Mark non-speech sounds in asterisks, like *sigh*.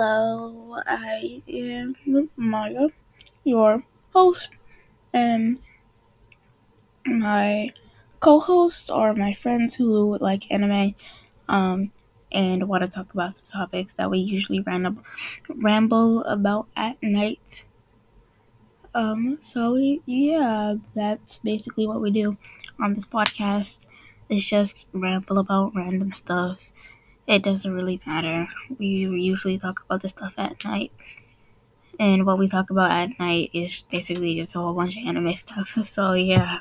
Hello, I am Maya, your host, and my co-hosts are my friends who like anime, um, and want to talk about some topics that we usually ramble, ramble about at night. Um, so yeah, that's basically what we do on this podcast. It's just ramble about random stuff. It doesn't really matter. We usually talk about this stuff at night. And what we talk about at night is basically just a whole bunch of anime stuff. *laughs* So yeah.